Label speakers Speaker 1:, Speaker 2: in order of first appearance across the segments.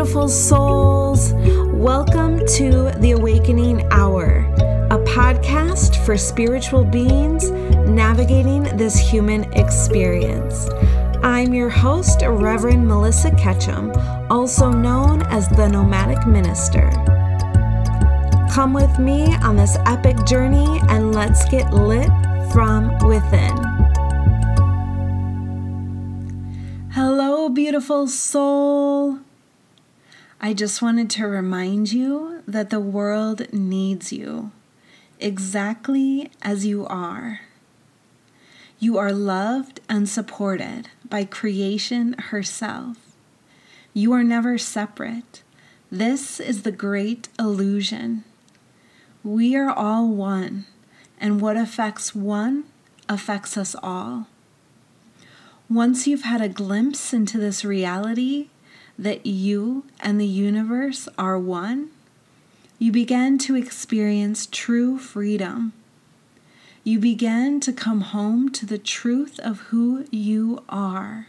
Speaker 1: beautiful souls. Welcome to the Awakening Hour, a podcast for spiritual beings navigating this human experience. I'm your host, Reverend Melissa Ketchum, also known as the Nomadic Minister. Come with me on this epic journey and let's get lit from within. Hello, beautiful soul. I just wanted to remind you that the world needs you exactly as you are. You are loved and supported by creation herself. You are never separate. This is the great illusion. We are all one, and what affects one affects us all. Once you've had a glimpse into this reality that you and the universe are one, you begin to experience true freedom. You begin to come home to the truth of who you are.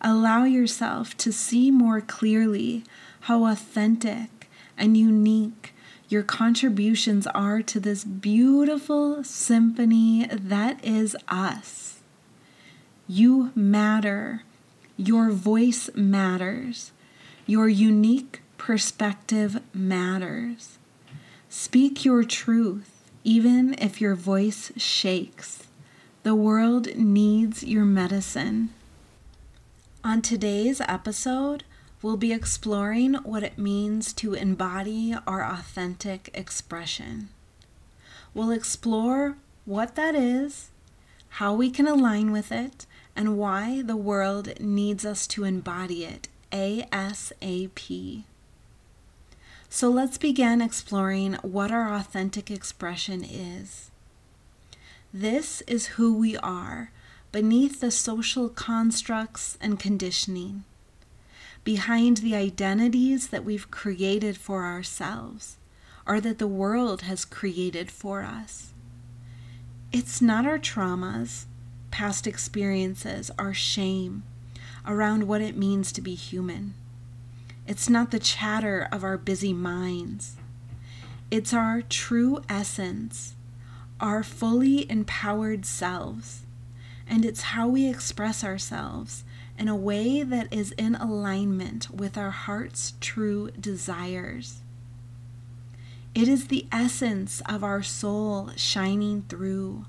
Speaker 1: Allow yourself to see more clearly how authentic and unique your contributions are to this beautiful symphony that is us. You matter. Your voice matters. Your unique perspective matters. Speak your truth, even if your voice shakes. The world needs your medicine. On today's episode, we'll be exploring what it means to embody our authentic expression. We'll explore what that is, how we can align with it, and why the world needs us to embody it ASAP. So let's begin exploring what our authentic expression is. This is who we are beneath the social constructs and conditioning behind the identities that we've created for ourselves or that the world has created for us. It's not our traumas, past experiences, our shame around what it means to be human. It's not the chatter of our busy minds. It's our true essence, our fully empowered selves. And it's how we express ourselves in a way that is in alignment with our heart's true desires. It is the essence of our soul shining through,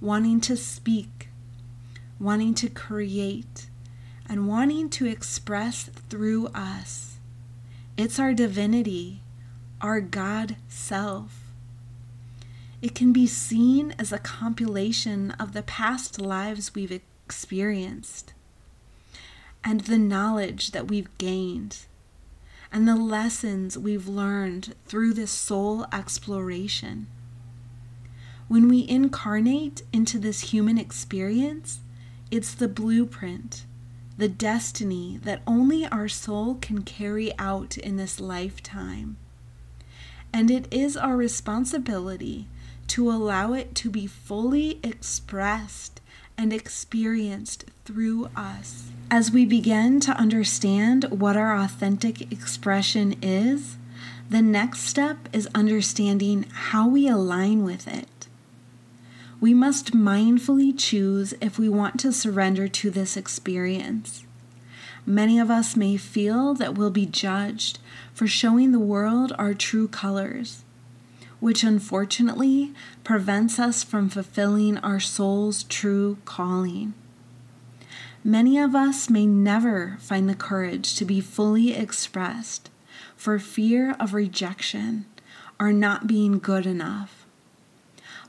Speaker 1: wanting to speak, wanting to create, and wanting to express through us. It's our divinity, our God self. It can be seen as a compilation of the past lives we've experienced and the knowledge that we've gained and the lessons we've learned through this soul exploration. When we incarnate into this human experience, it's the blueprint, the destiny that only our soul can carry out in this lifetime. And it is our responsibility to allow it to be fully expressed and experienced through us. As we begin to understand what our authentic expression is, the next step is understanding how we align with it. We must mindfully choose if we want to surrender to this experience. Many of us may feel that we'll be judged for showing the world our true colors, which unfortunately prevents us from fulfilling our soul's true calling. Many of us may never find the courage to be fully expressed for fear of rejection or not being good enough.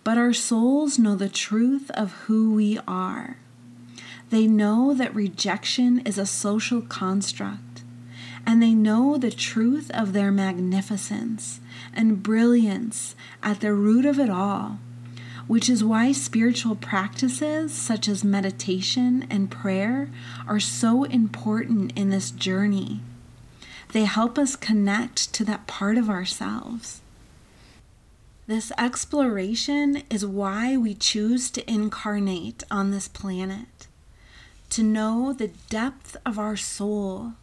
Speaker 1: But our souls know the truth of who we are. They know that rejection is a social construct, and they know the truth of their magnificence and brilliance at the root of it all which is why spiritual practices such as meditation and prayer are so important in this journey. They help us connect to that part of ourselves. This exploration is why we choose to incarnate on this planet to know the depth of our soul,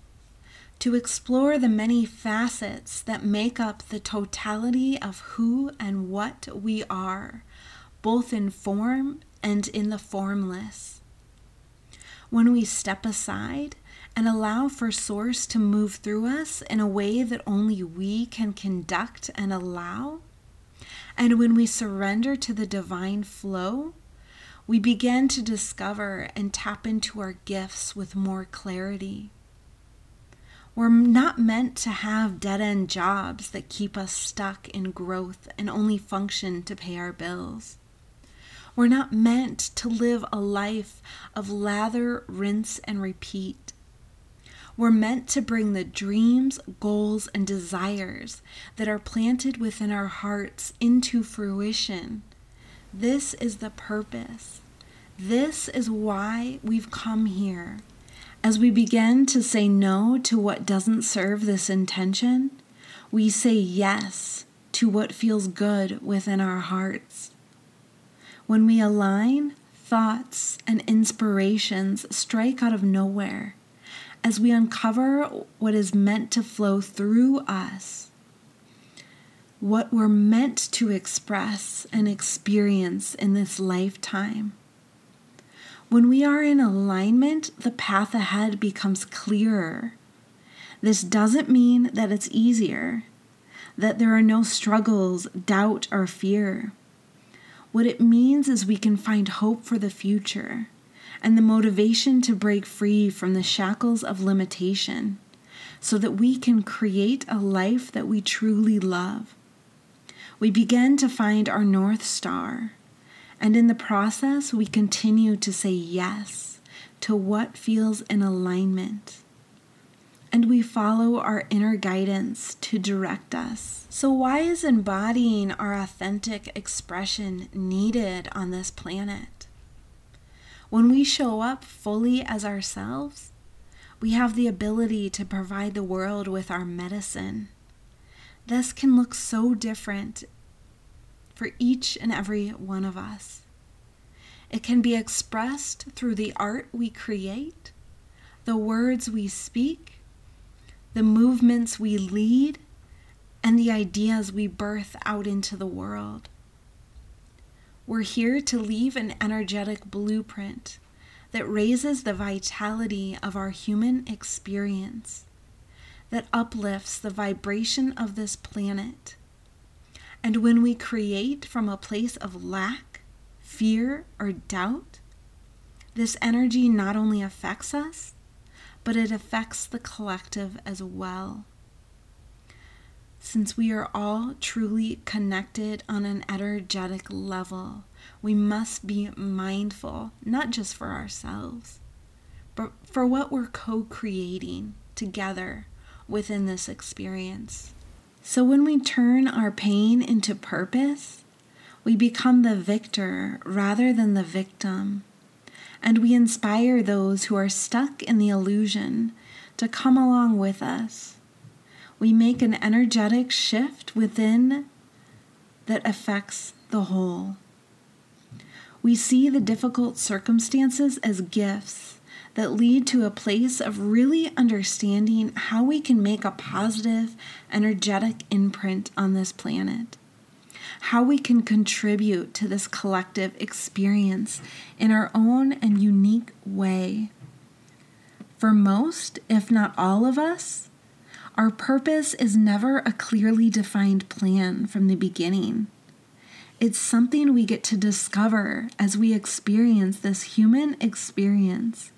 Speaker 1: to explore the many facets that make up the totality of who and what we are, both in form and in the formless. When we step aside and allow for Source to move through us in a way that only we can conduct and allow, and when we surrender to the divine flow, we begin to discover and tap into our gifts with more clarity. We're not meant to have dead end jobs that keep us stuck in growth and only function to pay our bills. We're not meant to live a life of lather, rinse, and repeat. We're meant to bring the dreams, goals, and desires that are planted within our hearts into fruition. This is the purpose. This is why we've come here. As we begin to say no to what doesn't serve this intention, we say yes to what feels good within our hearts. When we align, thoughts and inspirations strike out of nowhere as we uncover what is meant to flow through us, what we're meant to express and experience in this lifetime. When we are in alignment, the path ahead becomes clearer. This doesn't mean that it's easier, that there are no struggles, doubt, or fear. What it means is we can find hope for the future and the motivation to break free from the shackles of limitation so that we can create a life that we truly love. We begin to find our North Star, and in the process, we continue to say yes to what feels in alignment and we follow our inner guidance to direct us. So, why is embodying our authentic expression needed on this planet? When we show up fully as ourselves, we have the ability to provide the world with our medicine. This can look so different for each and every one of us. It can be expressed through the art we create, the words we speak, the movements we lead, and the ideas we birth out into the world. We're here to leave an energetic blueprint that raises the vitality of our human experience, that uplifts the vibration of this planet. And when we create from a place of lack, fear, or doubt, this energy not only affects us, but it affects the collective as well. Since we are all truly connected on an energetic level, we must be mindful, not just for ourselves, but for what we're co creating together within this experience. So when we turn our pain into purpose, we become the victor rather than the victim and we inspire those who are stuck in the illusion to come along with us. We make an energetic shift within that affects the whole. We see the difficult circumstances as gifts that lead to a place of really understanding how we can make a positive, energetic imprint on this planet how we can contribute to this collective experience in our own and unique way. For most, if not all of us, our purpose is never a clearly defined plan from the beginning. It's something we get to discover as we experience this human experience.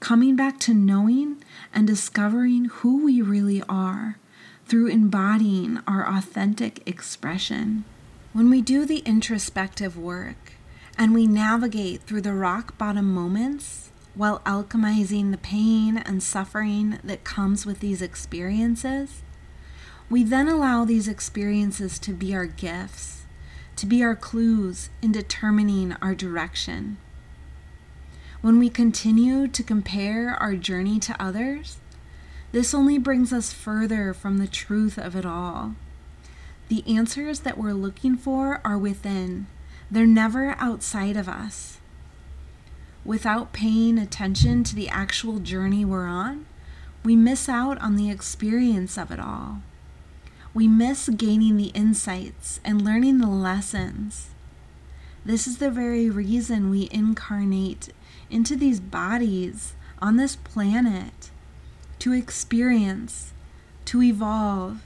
Speaker 1: Coming back to knowing and discovering who we really are through embodying our authentic expression. When we do the introspective work and we navigate through the rock bottom moments while alchemizing the pain and suffering that comes with these experiences, we then allow these experiences to be our gifts, to be our clues in determining our direction. When we continue to compare our journey to others, this only brings us further from the truth of it all. The answers that we're looking for are within, they're never outside of us. Without paying attention to the actual journey we're on, We miss out on the experience of it all. We miss gaining the insights and learning the lessons. This is the very reason we incarnate into these bodies on this planet to experience, to evolve,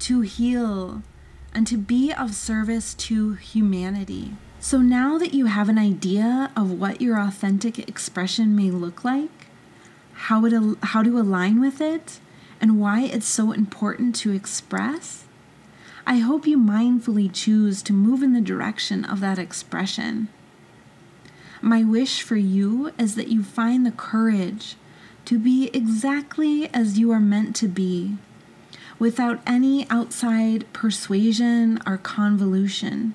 Speaker 1: to heal, and to be of service to humanity. So now that you have an idea of what your authentic expression may look like, how, it, how to align with it, and why it's so important to express, I hope you mindfully choose to move in the direction of that expression. My wish for you is that you find the courage to be exactly as you are meant to be, without any outside persuasion or convolution.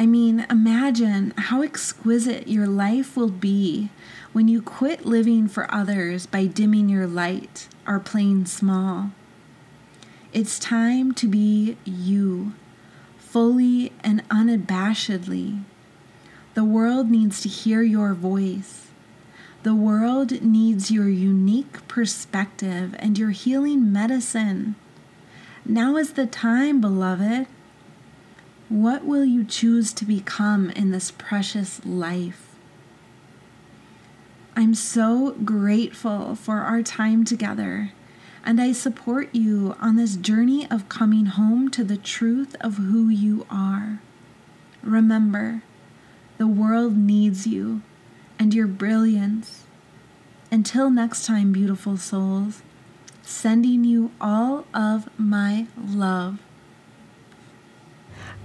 Speaker 1: I mean, imagine how exquisite your life will be when you quit living for others by dimming your light or playing small. It's time to be you, fully and unabashedly. The world needs to hear your voice. The world needs your unique perspective and your healing medicine. Now is the time, beloved. What will you choose to become in this precious life? I'm so grateful for our time together, and I support you on this journey of coming home to the truth of who you are. Remember, the world needs you and your brilliance. Until next time, beautiful souls, sending you all of my love.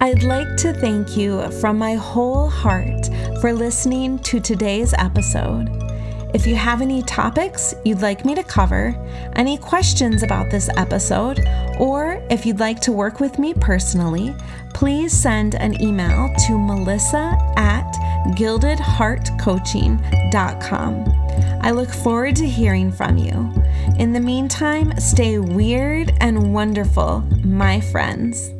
Speaker 1: I'd like to thank you from my whole heart for listening to today's episode. If you have any topics you'd like me to cover, any questions about this episode, or if you'd like to work with me personally, please send an email to melissa at gildedheartcoaching.com. I look forward to hearing from you. In the meantime, stay weird and wonderful, my friends.